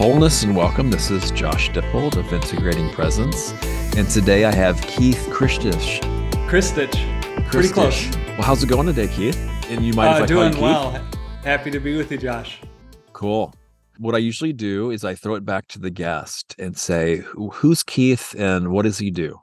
Wholeness and welcome. This is Josh Dippold of Integrating Presence. And today I have Keith Kristich. Kristich. Pretty close. Well, how's it going today, Keith? And you mind uh, if I doing call you well. Happy to be with you, Josh. Cool. What I usually do is I throw it back to the guest and say, who's Keith and what does he do?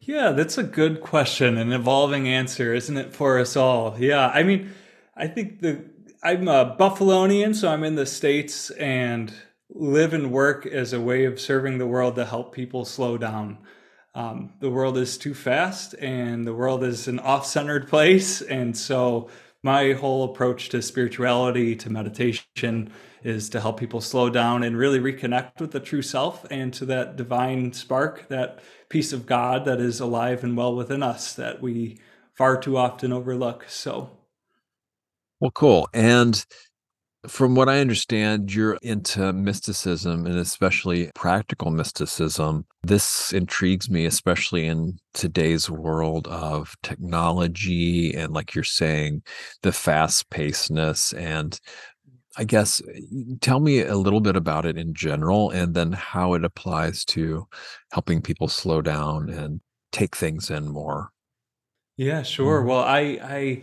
Yeah, that's a good question, an evolving answer, isn't it, for us all? Yeah, I mean, I think the I'm a Buffalonian, so I'm in the States and live and work as a way of serving the world to help people slow down. Um, the world is too fast and the world is an off centered place. And so, my whole approach to spirituality, to meditation, is to help people slow down and really reconnect with the true self and to that divine spark, that piece of God that is alive and well within us that we far too often overlook. So, well, cool. And from what I understand, you're into mysticism and especially practical mysticism. This intrigues me, especially in today's world of technology and, like you're saying, the fast pacedness. And I guess tell me a little bit about it in general and then how it applies to helping people slow down and take things in more. Yeah, sure. Mm-hmm. Well, I, I,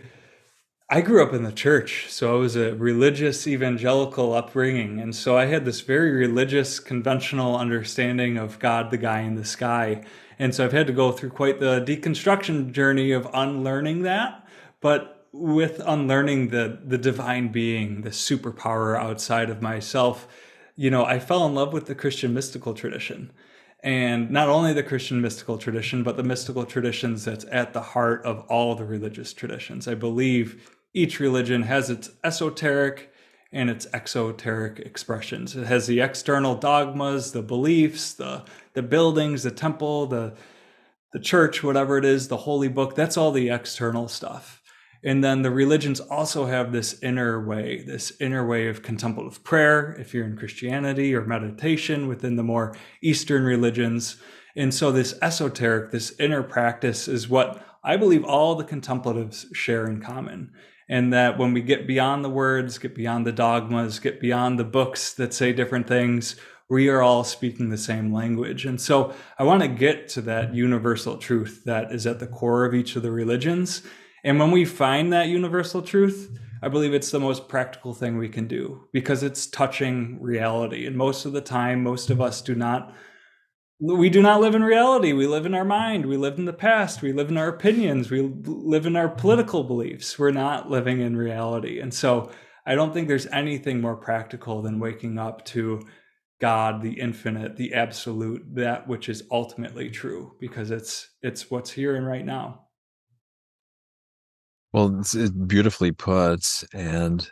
I grew up in the church, so I was a religious evangelical upbringing. And so I had this very religious, conventional understanding of God, the guy in the sky. And so I've had to go through quite the deconstruction journey of unlearning that. But with unlearning the, the divine being, the superpower outside of myself, you know, I fell in love with the Christian mystical tradition and not only the Christian mystical tradition, but the mystical traditions that's at the heart of all the religious traditions. I believe each religion has its esoteric and its exoteric expressions. It has the external dogmas, the beliefs, the the buildings, the temple, the the church, whatever it is, the holy book. That's all the external stuff. And then the religions also have this inner way, this inner way of contemplative prayer, if you're in Christianity or meditation within the more Eastern religions. And so, this esoteric, this inner practice is what I believe all the contemplatives share in common and that when we get beyond the words, get beyond the dogmas, get beyond the books that say different things, we are all speaking the same language. And so I want to get to that universal truth that is at the core of each of the religions. And when we find that universal truth, I believe it's the most practical thing we can do because it's touching reality. And most of the time, most of us do not we do not live in reality. We live in our mind. We live in the past. We live in our opinions. We live in our political beliefs. We're not living in reality. And so I don't think there's anything more practical than waking up to God, the infinite, the absolute, that which is ultimately true, because it's it's what's here and right now. Well, it's, beautifully put. And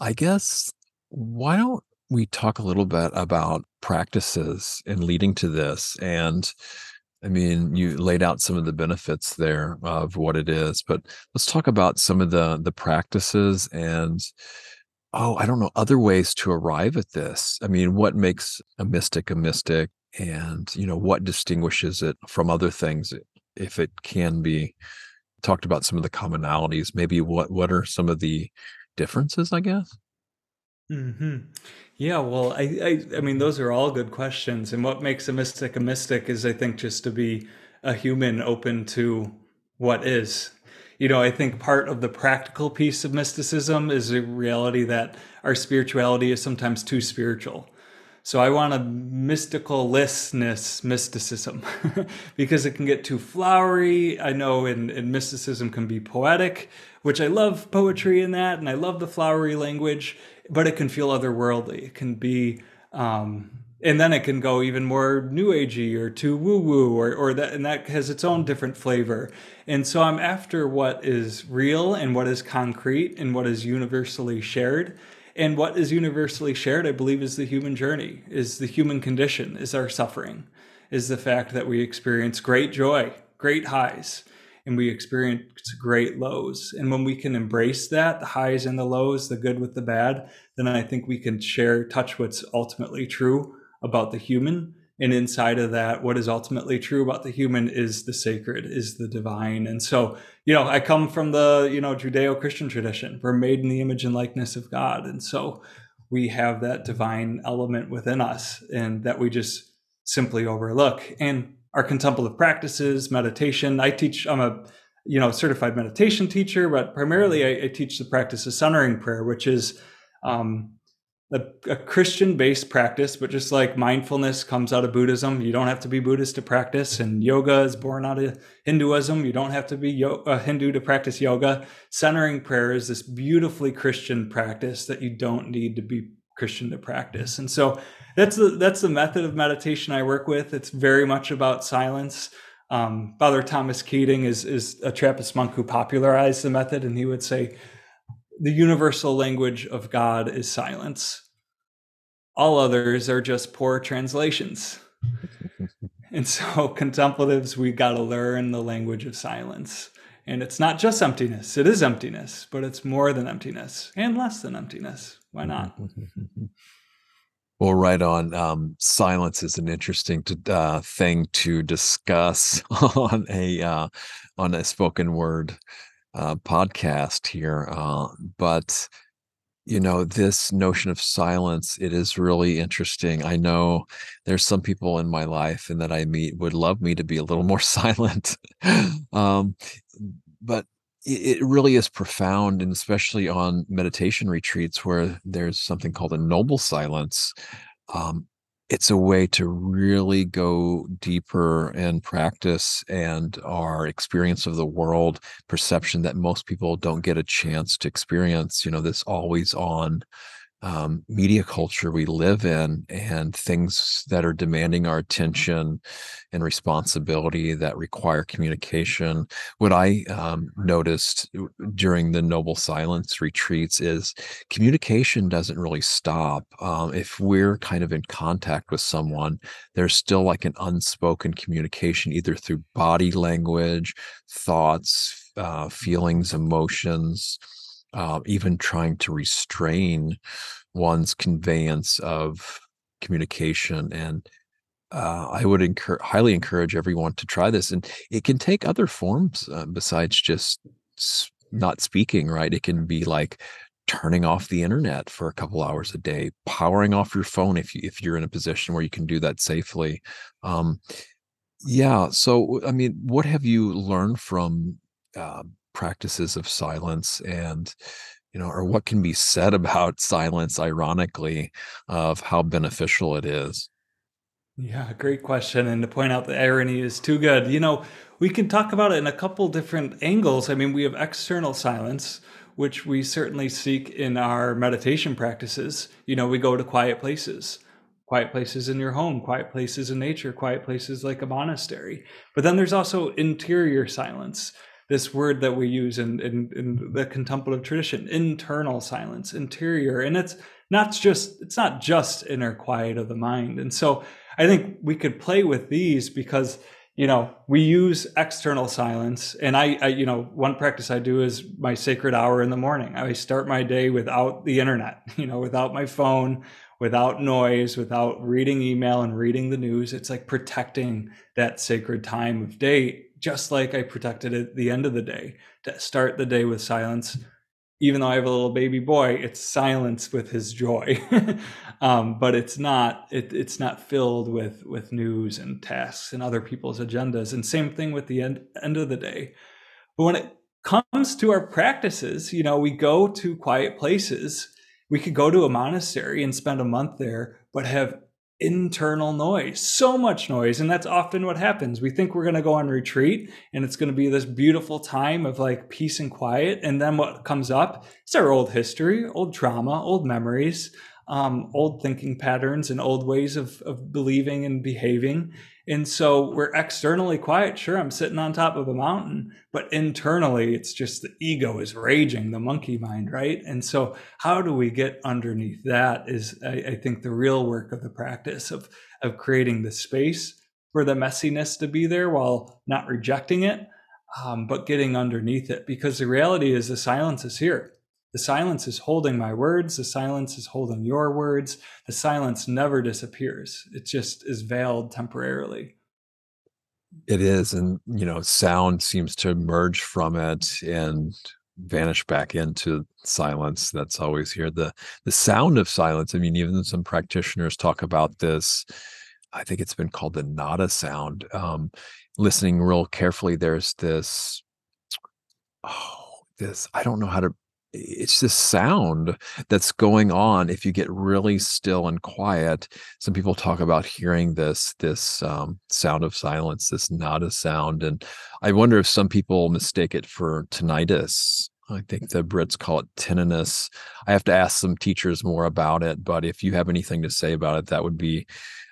I guess why don't we talk a little bit about practices and leading to this and I mean, you laid out some of the benefits there of what it is, but let's talk about some of the the practices and oh, I don't know, other ways to arrive at this. I mean, what makes a mystic a mystic and, you know, what distinguishes it from other things if it can be talked about some of the commonalities, maybe what what are some of the differences, I guess? Hmm Yeah, well, I, I, I mean, those are all good questions. And what makes a mystic a mystic is, I think, just to be a human open to what is. You know, I think part of the practical piece of mysticism is a reality that our spirituality is sometimes too spiritual. So I want a mystical mysticallessness mysticism because it can get too flowery. I know in, in mysticism can be poetic, which I love poetry in that, and I love the flowery language but it can feel otherworldly. It can be, um, and then it can go even more new agey or too woo woo, or or that, and that has its own different flavor. And so I'm after what is real and what is concrete and what is universally shared. And what is universally shared, I believe, is the human journey, is the human condition, is our suffering, is the fact that we experience great joy, great highs, and we experience great lows. And when we can embrace that, the highs and the lows, the good with the bad, then I think we can share, touch what's ultimately true about the human. And inside of that, what is ultimately true about the human is the sacred, is the divine. And so, you know, I come from the, you know, Judeo Christian tradition. We're made in the image and likeness of God. And so, we have that divine element within us and that we just simply overlook. And our contemplative practices, meditation, I teach, I'm a you know certified meditation teacher, but primarily I, I teach the practice of centering prayer, which is um, a, a Christian based practice, but just like mindfulness comes out of Buddhism, you don't have to be Buddhist to practice, and yoga is born out of Hinduism. You don't have to be yo- a Hindu to practice yoga. Centering prayer is this beautifully Christian practice that you don't need to be Christian to practice. And so that's the that's the method of meditation I work with. It's very much about silence. Um, Father Thomas Keating is is a Trappist monk who popularized the method, and he would say the universal language of God is silence. All others are just poor translations. and so, contemplatives, we got to learn the language of silence. And it's not just emptiness, it is emptiness, but it's more than emptiness and less than emptiness. Why not? Well, right on. Um, silence is an interesting to, uh, thing to discuss on a uh, on a spoken word uh, podcast here. Uh, but you know, this notion of silence, it is really interesting. I know there's some people in my life and that I meet would love me to be a little more silent. um, but it, really is profound, and especially on meditation retreats where there's something called a noble silence. Um, it's a way to really go deeper and practice and our experience of the world perception that most people don't get a chance to experience you know this always on um, media culture we live in and things that are demanding our attention and responsibility that require communication. What I um, noticed during the Noble Silence retreats is communication doesn't really stop. Um, if we're kind of in contact with someone, there's still like an unspoken communication, either through body language, thoughts, uh, feelings, emotions uh, even trying to restrain one's conveyance of communication and uh, I would encourage, highly encourage everyone to try this, and it can take other forms uh, besides just not speaking. Right? It can be like turning off the internet for a couple hours a day, powering off your phone if you if you're in a position where you can do that safely. Um, yeah. So, I mean, what have you learned from uh, practices of silence and you know or what can be said about silence ironically of how beneficial it is Yeah, great question. And to point out the irony is too good. You know, we can talk about it in a couple different angles. I mean, we have external silence, which we certainly seek in our meditation practices. You know, we go to quiet places, quiet places in your home, quiet places in nature, quiet places like a monastery. But then there's also interior silence this word that we use in, in, in the contemplative tradition internal silence interior. And it's not just it's not just inner quiet of the mind. And so i think we could play with these because you know we use external silence. And I, I you know one practice i do is my sacred hour in the morning. I start my day without the internet you know without my phone without noise without reading email and reading the news. It's like protecting that sacred time of day just like I protected at the end of the day to start the day with silence. Even though I have a little baby boy, it's silence with his joy, um, but it's not it, it's not filled with with news and tasks and other people's agendas. And same thing with the end end of the day. But when it comes to our practices, you know, we go to quiet places. We could go to a monastery and spend a month there, but have internal noise, so much noise. And that's often what happens. We think we're going to go on retreat and it's going to be this beautiful time of like peace and quiet. And then what comes up is our old history, old trauma, old memories, um, old thinking patterns, and old ways of, of believing and behaving. And so we're externally quiet. Sure, I'm sitting on top of a mountain, but internally, it's just the ego is raging, the monkey mind, right? And so, how do we get underneath that? Is I, I think the real work of the practice of of creating the space for the messiness to be there while not rejecting it, um, but getting underneath it. Because the reality is, the silence is here. The silence is holding my words. The silence is holding your words. The silence never disappears. It just is veiled temporarily. it is and you know sound seems to emerge from it and vanish back into silence that's always here the the sound of silence i mean even some practitioners talk about this i think it's been called the nada sound um listening real carefully there's this oh this i don't know how to it's this sound that's going on if you get really still and quiet. Some people talk about hearing this this um, sound of silence this nada sound and i wonder if some people mistake it for tinnitus. I think the brits call it tinnitus. I have to ask some teachers more about it but if you have anything to say about it that would be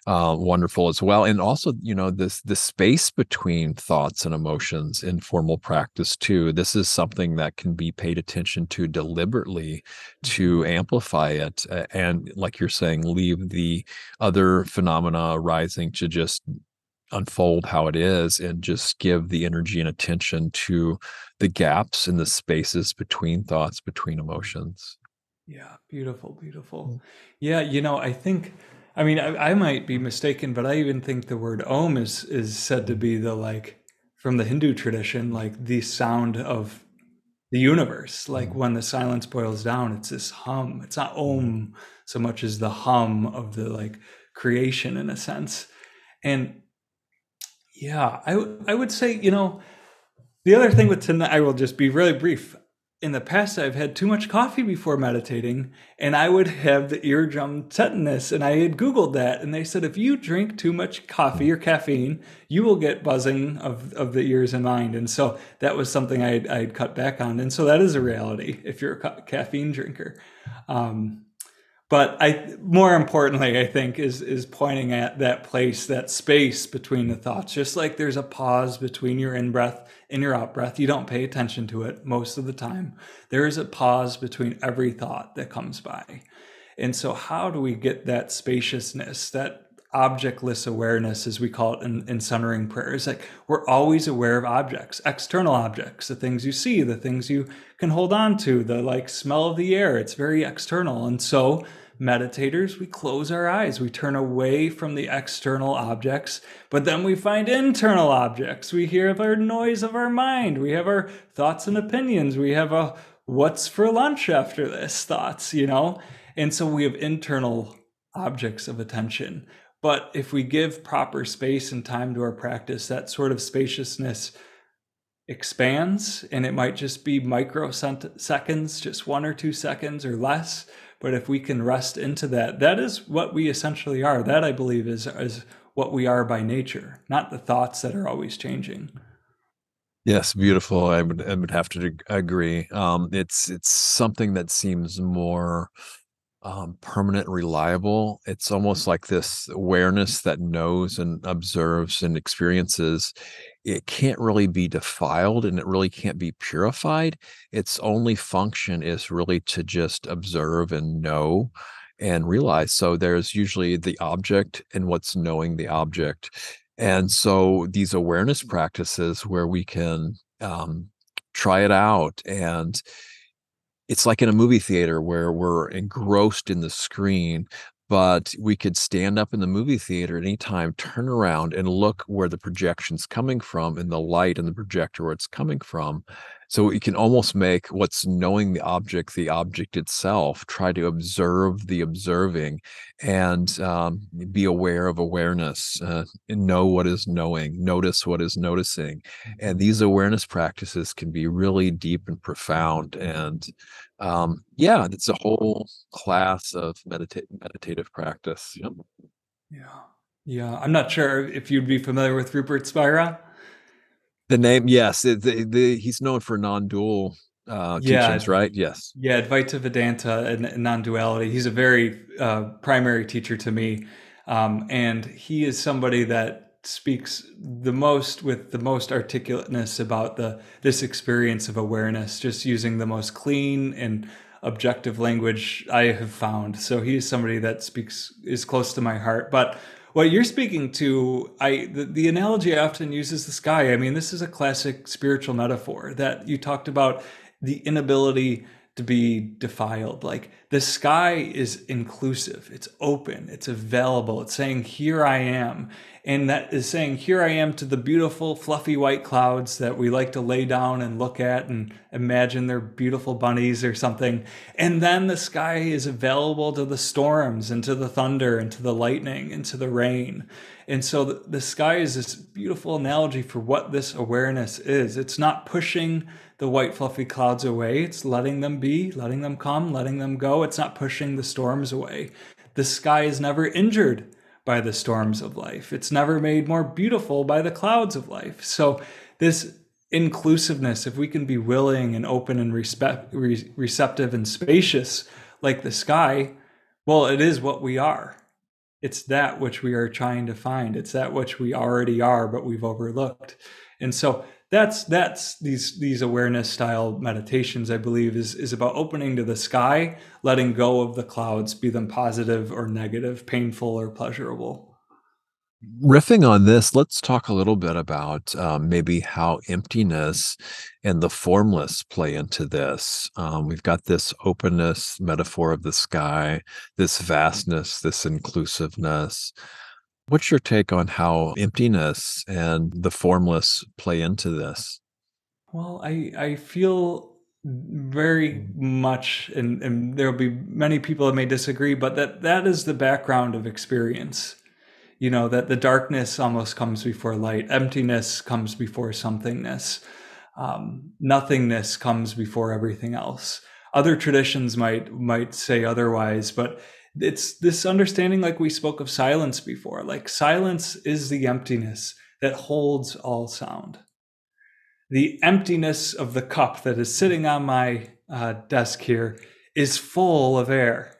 uh, wonderful as well and also you know this the space between thoughts and emotions in formal practice too this is something that can be paid attention to deliberately to mm-hmm. amplify it and like you're saying leave the other phenomena arising to just unfold how it is and just give the energy and attention to the gaps and the spaces between thoughts between emotions yeah beautiful beautiful mm. yeah you know i think I mean, I, I, might be mistaken, but I even think the word om is is said to be the like from the Hindu tradition, like the sound of the universe. Like when the silence boils down, it's this hum. It's not om so much as the hum of the like creation in a sense. And yeah, I I would say, you know, the other thing with tonight, I will just be really brief in the past I've had too much coffee before meditating and I would have the eardrum tetanus and I had googled that and they said if you drink too much coffee or caffeine you will get buzzing of, of the ears and mind. And so that was something I had, I had cut back on. And so that is a reality if you're a ca- caffeine drinker. Um, but I more importantly I think is is pointing at that place that space between the thoughts just like there's a pause between your in breath in your out breath. You don't pay attention to it most of the time. There is a pause between every thought that comes by. And so, how do we get that spaciousness, that objectless awareness, as we call it in, in centering prayer? Is like we're always aware of objects, external objects, the things you see, the things you can hold on to, the like smell of the air. It's very external. And so, meditators, we close our eyes. We turn away from the external objects, but then we find internal objects. We hear the noise of our mind. We have our thoughts and opinions. We have a what's for lunch after this thoughts, you know? And so we have internal objects of attention. But if we give proper space and time to our practice, that sort of spaciousness expands and it might just be micro seconds, just one or two seconds or less but if we can rest into that, that is what we essentially are. That I believe is is what we are by nature, not the thoughts that are always changing. Yes, beautiful. I would I would have to agree. Um, it's it's something that seems more um, permanent, reliable. It's almost like this awareness that knows and observes and experiences it can't really be defiled and it really can't be purified. Its only function is really to just observe and know and realize. So there's usually the object and what's knowing the object. And so these awareness practices where we can um, try it out and it's like in a movie theater where we're engrossed in the screen but we could stand up in the movie theater at any time, turn around and look where the projection's coming from and the light and the projector where it's coming from. So we can almost make what's knowing the object the object itself, try to observe the observing and um, be aware of awareness, uh, know what is knowing, notice what is noticing. And these awareness practices can be really deep and profound. And um, yeah, it's a whole class of medita- meditative practice. Yep. Yeah. Yeah. I'm not sure if you'd be familiar with Rupert Spira. The name, yes. It, the, the, he's known for non-dual uh, yeah, teachings, right? Yes. Yeah, Advaita Vedanta and non-duality. He's a very uh, primary teacher to me, um, and he is somebody that speaks the most with the most articulateness about the this experience of awareness just using the most clean and objective language i have found so he's somebody that speaks is close to my heart but what you're speaking to i the, the analogy i often use is the sky. I mean this is a classic spiritual metaphor that you talked about the inability to be defiled. Like the sky is inclusive, it's open, it's available, it's saying, Here I am. And that is saying, Here I am to the beautiful, fluffy white clouds that we like to lay down and look at and imagine they're beautiful bunnies or something. And then the sky is available to the storms and to the thunder and to the lightning and to the rain. And so the, the sky is this beautiful analogy for what this awareness is. It's not pushing the white fluffy clouds away. It's letting them be, letting them come, letting them go. It's not pushing the storms away. The sky is never injured by the storms of life. It's never made more beautiful by the clouds of life. So this inclusiveness, if we can be willing and open and respect, re- receptive and spacious like the sky, well, it is what we are. It's that which we are trying to find. It's that which we already are, but we've overlooked. And so that's that's these these awareness style meditations i believe is is about opening to the sky letting go of the clouds be them positive or negative painful or pleasurable. Riffing on this let's talk a little bit about um, maybe how emptiness and the formless play into this. Um, we've got this openness metaphor of the sky this vastness this inclusiveness What's your take on how emptiness and the formless play into this? Well, I I feel very much, and, and there'll be many people that may disagree, but that that is the background of experience. You know that the darkness almost comes before light, emptiness comes before somethingness, um, nothingness comes before everything else. Other traditions might might say otherwise, but it's this understanding like we spoke of silence before like silence is the emptiness that holds all sound. The emptiness of the cup that is sitting on my uh, desk here is full of air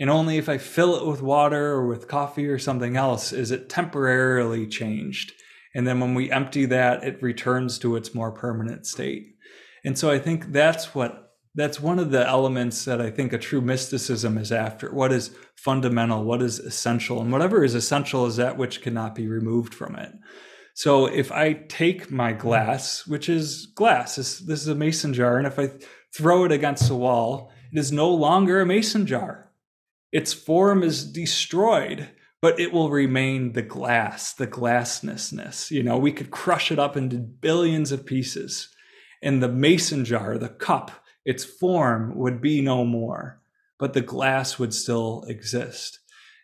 and only if i fill it with water or with coffee or something else is it temporarily changed and then when we empty that it returns to its more permanent state. And so i think that's what that's one of the elements that I think a true mysticism is after. What is fundamental? What is essential? And whatever is essential is that which cannot be removed from it. So if I take my glass, which is glass, this, this is a mason jar, and if I throw it against the wall, it is no longer a mason jar. Its form is destroyed, but it will remain the glass, the glassnessness. You know, we could crush it up into billions of pieces. And the mason jar, the cup, its form would be no more, but the glass would still exist.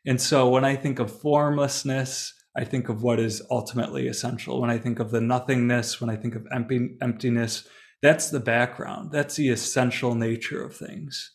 And so when I think of formlessness, I think of what is ultimately essential. When I think of the nothingness, when I think of empty, emptiness, that's the background. That's the essential nature of things.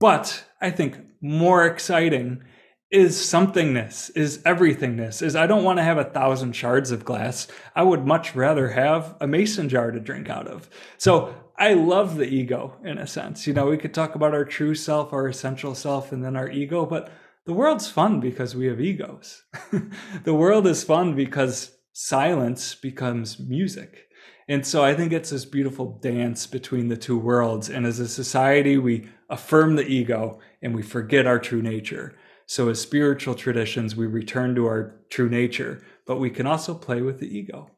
But I think more exciting is somethingness, is everythingness, is I don't want to have a thousand shards of glass. I would much rather have a mason jar to drink out of. So I love the ego in a sense. You know, we could talk about our true self, our essential self, and then our ego, but the world's fun because we have egos. the world is fun because silence becomes music. And so I think it's this beautiful dance between the two worlds. And as a society, we affirm the ego and we forget our true nature. So, as spiritual traditions, we return to our true nature, but we can also play with the ego.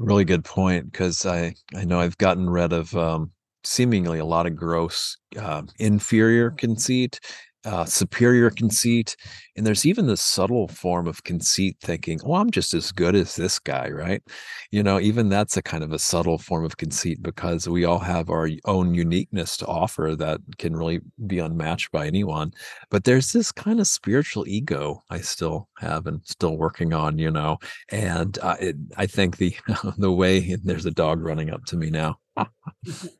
Really good point because I I know I've gotten rid of um, seemingly a lot of gross uh, inferior conceit uh, superior conceit. And there's even this subtle form of conceit thinking, oh, I'm just as good as this guy, right? You know, even that's a kind of a subtle form of conceit because we all have our own uniqueness to offer that can really be unmatched by anyone. But there's this kind of spiritual ego I still have and still working on, you know. And uh, it, I think the the way there's a dog running up to me now.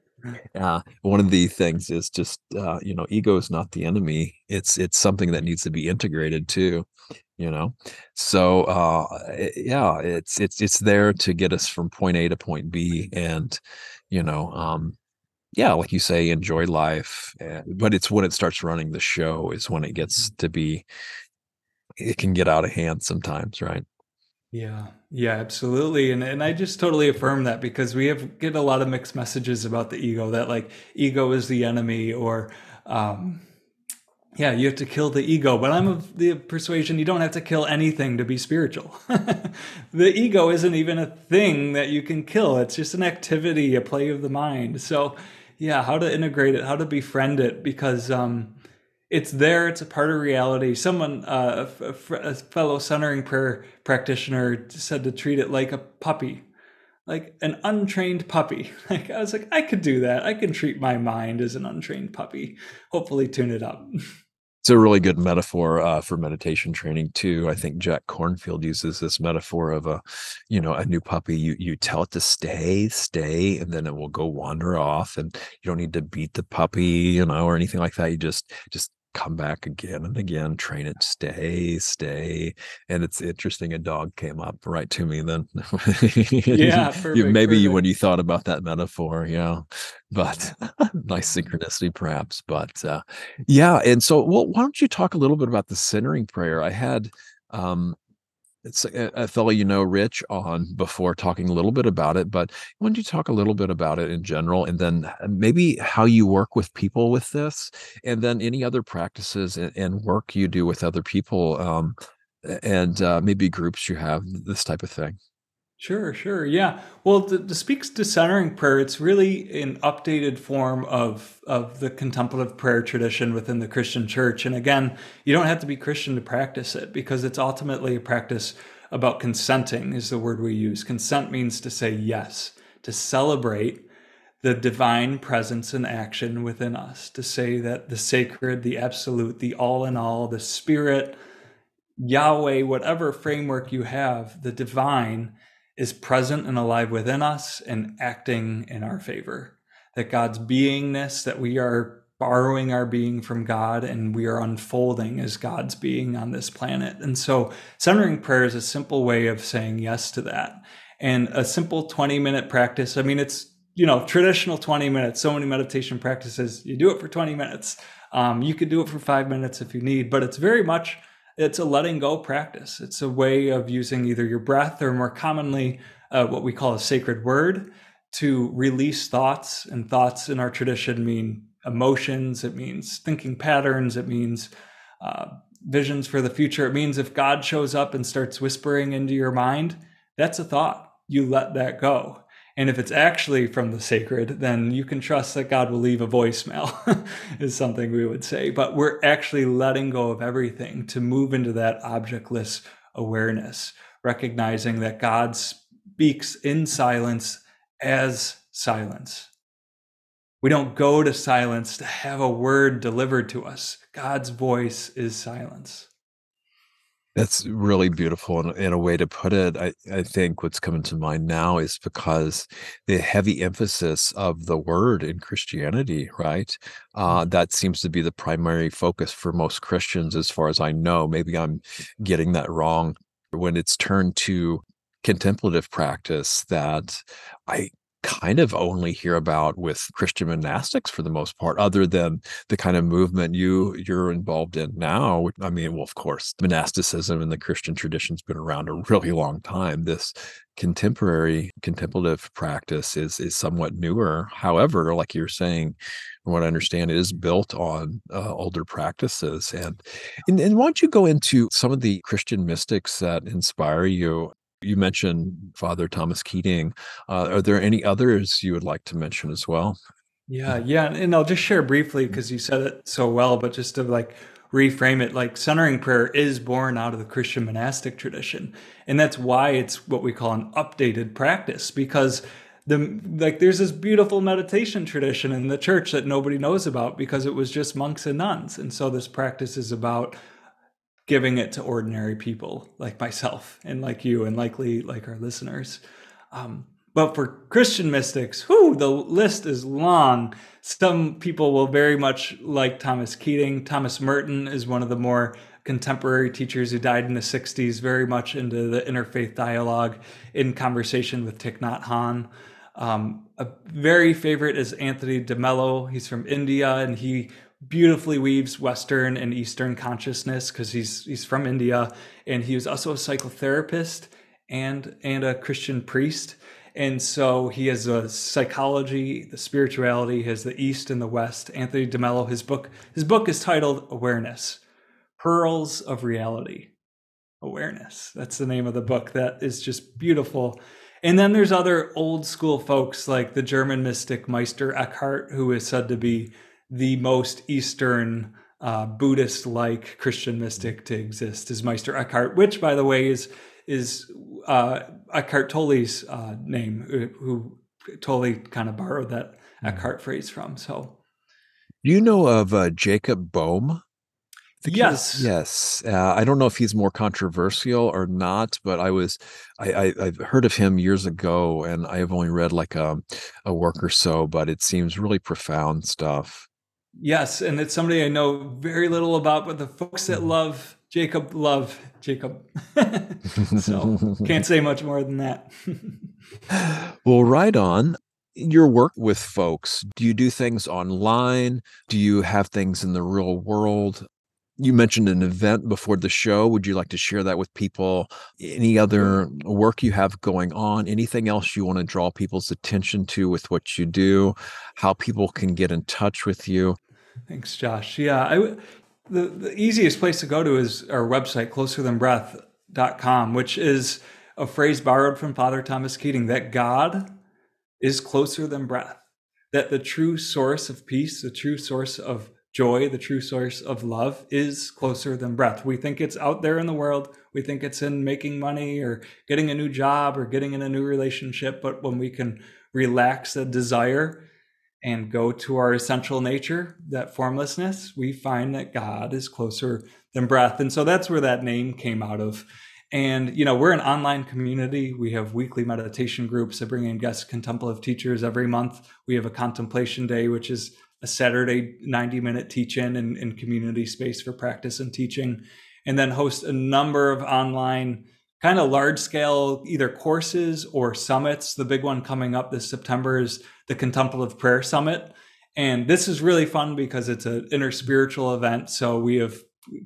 uh, one of the things is just uh, you know ego is not the enemy it's it's something that needs to be integrated too you know so uh yeah it's it's it's there to get us from point a to point b and you know um yeah like you say enjoy life uh, but it's when it starts running the show is when it gets mm-hmm. to be it can get out of hand sometimes right yeah, yeah, absolutely. And and I just totally affirm that because we have get a lot of mixed messages about the ego that like ego is the enemy or um yeah, you have to kill the ego, but I'm of the persuasion you don't have to kill anything to be spiritual. the ego isn't even a thing that you can kill. It's just an activity, a play of the mind. So, yeah, how to integrate it, how to befriend it because um it's there. It's a part of reality. Someone, uh, a, a fellow centering prayer practitioner, said to treat it like a puppy, like an untrained puppy. Like I was like, I could do that. I can treat my mind as an untrained puppy. Hopefully, tune it up. It's a really good metaphor uh, for meditation training too. I think Jack Kornfield uses this metaphor of a, you know, a new puppy. You you tell it to stay, stay, and then it will go wander off, and you don't need to beat the puppy, you know, or anything like that. You just just come back again and again, train it, stay, stay. And it's interesting. A dog came up right to me then. yeah. Perfect, you, maybe perfect. you, when you thought about that metaphor, yeah, but nice synchronicity perhaps. But uh, yeah. And so, well, why don't you talk a little bit about the centering prayer? I had, um, it's a, a fellow you know, Rich, on before talking a little bit about it. But why don't you talk a little bit about it in general, and then uh, maybe how you work with people with this, and then any other practices and, and work you do with other people, um, and uh, maybe groups you have, this type of thing. Sure, sure. Yeah. Well, the, to speak to centering prayer, it's really an updated form of of the contemplative prayer tradition within the Christian church. And again, you don't have to be Christian to practice it because it's ultimately a practice about consenting is the word we use. Consent means to say yes, to celebrate the divine presence and action within us, to say that the sacred, the absolute, the all in all, the spirit, Yahweh, whatever framework you have, the divine is present and alive within us and acting in our favor. That God's beingness, that we are borrowing our being from God and we are unfolding as God's being on this planet. And so, centering prayer is a simple way of saying yes to that. And a simple 20 minute practice, I mean, it's, you know, traditional 20 minutes. So many meditation practices, you do it for 20 minutes. Um, you could do it for five minutes if you need, but it's very much it's a letting go practice. It's a way of using either your breath or more commonly uh, what we call a sacred word to release thoughts. And thoughts in our tradition mean emotions, it means thinking patterns, it means uh, visions for the future. It means if God shows up and starts whispering into your mind, that's a thought. You let that go. And if it's actually from the sacred, then you can trust that God will leave a voicemail, is something we would say. But we're actually letting go of everything to move into that objectless awareness, recognizing that God speaks in silence as silence. We don't go to silence to have a word delivered to us. God's voice is silence. That's really beautiful in, in a way to put it. I, I think what's coming to mind now is because the heavy emphasis of the word in Christianity, right? Uh, Mm. that seems to be the primary focus for most Christians, as far as I know. Maybe I'm getting that wrong. When it's turned to contemplative practice, that I kind of only hear about with Christian monastics for the most part, other than the kind of movement you you're involved in now. I mean, well, of course, monasticism and the Christian tradition's been around a really long time. This contemporary contemplative practice is is somewhat newer. However, like you're saying, from what I understand, it is built on uh, older practices. And, and and why don't you go into some of the Christian mystics that inspire you? You mentioned Father Thomas Keating. Uh, are there any others you would like to mention as well? Yeah, yeah. And I'll just share briefly because you said it so well, but just to like reframe it, like centering prayer is born out of the Christian monastic tradition. And that's why it's what we call an updated practice because the like there's this beautiful meditation tradition in the church that nobody knows about because it was just monks and nuns. And so this practice is about giving it to ordinary people like myself and like you and likely like our listeners. Um, but for Christian mystics, whoo, the list is long. Some people will very much like Thomas Keating. Thomas Merton is one of the more contemporary teachers who died in the 60s, very much into the interfaith dialogue in conversation with Thich Nhat Hanh. Um, a very favorite is Anthony de Mello. He's from India and he beautifully weaves Western and Eastern consciousness because he's he's from India and he was also a psychotherapist and and a Christian priest. And so he has a psychology, the spirituality, has the East and the West. Anthony de Mello, his book, his book is titled Awareness, Pearls of Reality. Awareness. That's the name of the book. That is just beautiful. And then there's other old school folks like the German mystic Meister Eckhart, who is said to be the most Eastern uh, Buddhist like Christian mystic to exist is Meister Eckhart, which, by the way, is is uh, Eckhart Tolle's uh, name, uh, who Tolle kind of borrowed that mm-hmm. Eckhart phrase from. So, do you know of uh, Jacob Boehme? Yes, yes. Uh, I don't know if he's more controversial or not, but I was I, I have heard of him years ago, and I have only read like a a work or so, but it seems really profound stuff. Yes, and it's somebody I know very little about, but the folks that mm-hmm. love Jacob love Jacob. so can't say much more than that. well, right on. Your work with folks, do you do things online? Do you have things in the real world? You mentioned an event before the show. Would you like to share that with people? Any other work you have going on? Anything else you want to draw people's attention to with what you do? How people can get in touch with you? Thanks, Josh. Yeah, I, the, the easiest place to go to is our website, closerthanbreath.com, which is a phrase borrowed from Father Thomas Keating that God is closer than breath, that the true source of peace, the true source of joy, the true source of love is closer than breath. We think it's out there in the world. We think it's in making money or getting a new job or getting in a new relationship. But when we can relax a desire and go to our essential nature, that formlessness, we find that God is closer than breath. And so that's where that name came out of. And, you know, we're an online community. We have weekly meditation groups. I bring in guest contemplative teachers every month. We have a contemplation day, which is a Saturday 90 minute teach in and community space for practice and teaching. And then host a number of online kind of large scale either courses or summits. The big one coming up this September is the Contemplative Prayer Summit. And this is really fun because it's an interspiritual event. So we have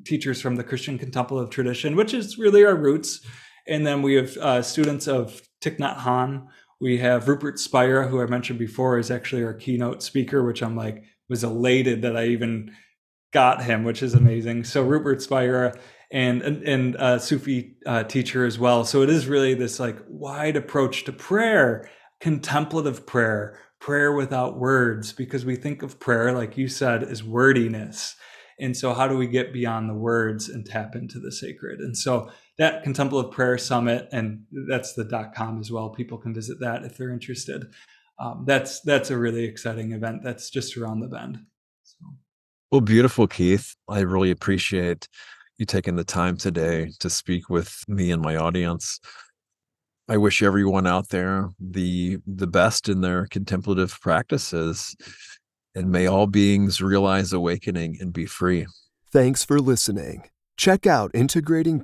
teachers from the Christian contemplative tradition, which is really our roots. And then we have uh, students of Thich Nhat Hanh. We have Rupert Spira, who I mentioned before, is actually our keynote speaker, which I'm like was elated that I even got him, which is amazing. So Rupert Spira and and, and a Sufi uh, teacher as well. So it is really this like wide approach to prayer, contemplative prayer, prayer without words, because we think of prayer, like you said, as wordiness. And so, how do we get beyond the words and tap into the sacred? And so, that contemplative prayer summit, and that's the dot com as well. People can visit that if they're interested. Um, that's that's a really exciting event. That's just around the bend. So. Well, beautiful, Keith. I really appreciate you taking the time today to speak with me and my audience. I wish everyone out there the the best in their contemplative practices and may all beings realize awakening and be free. Thanks for listening. Check out Integrating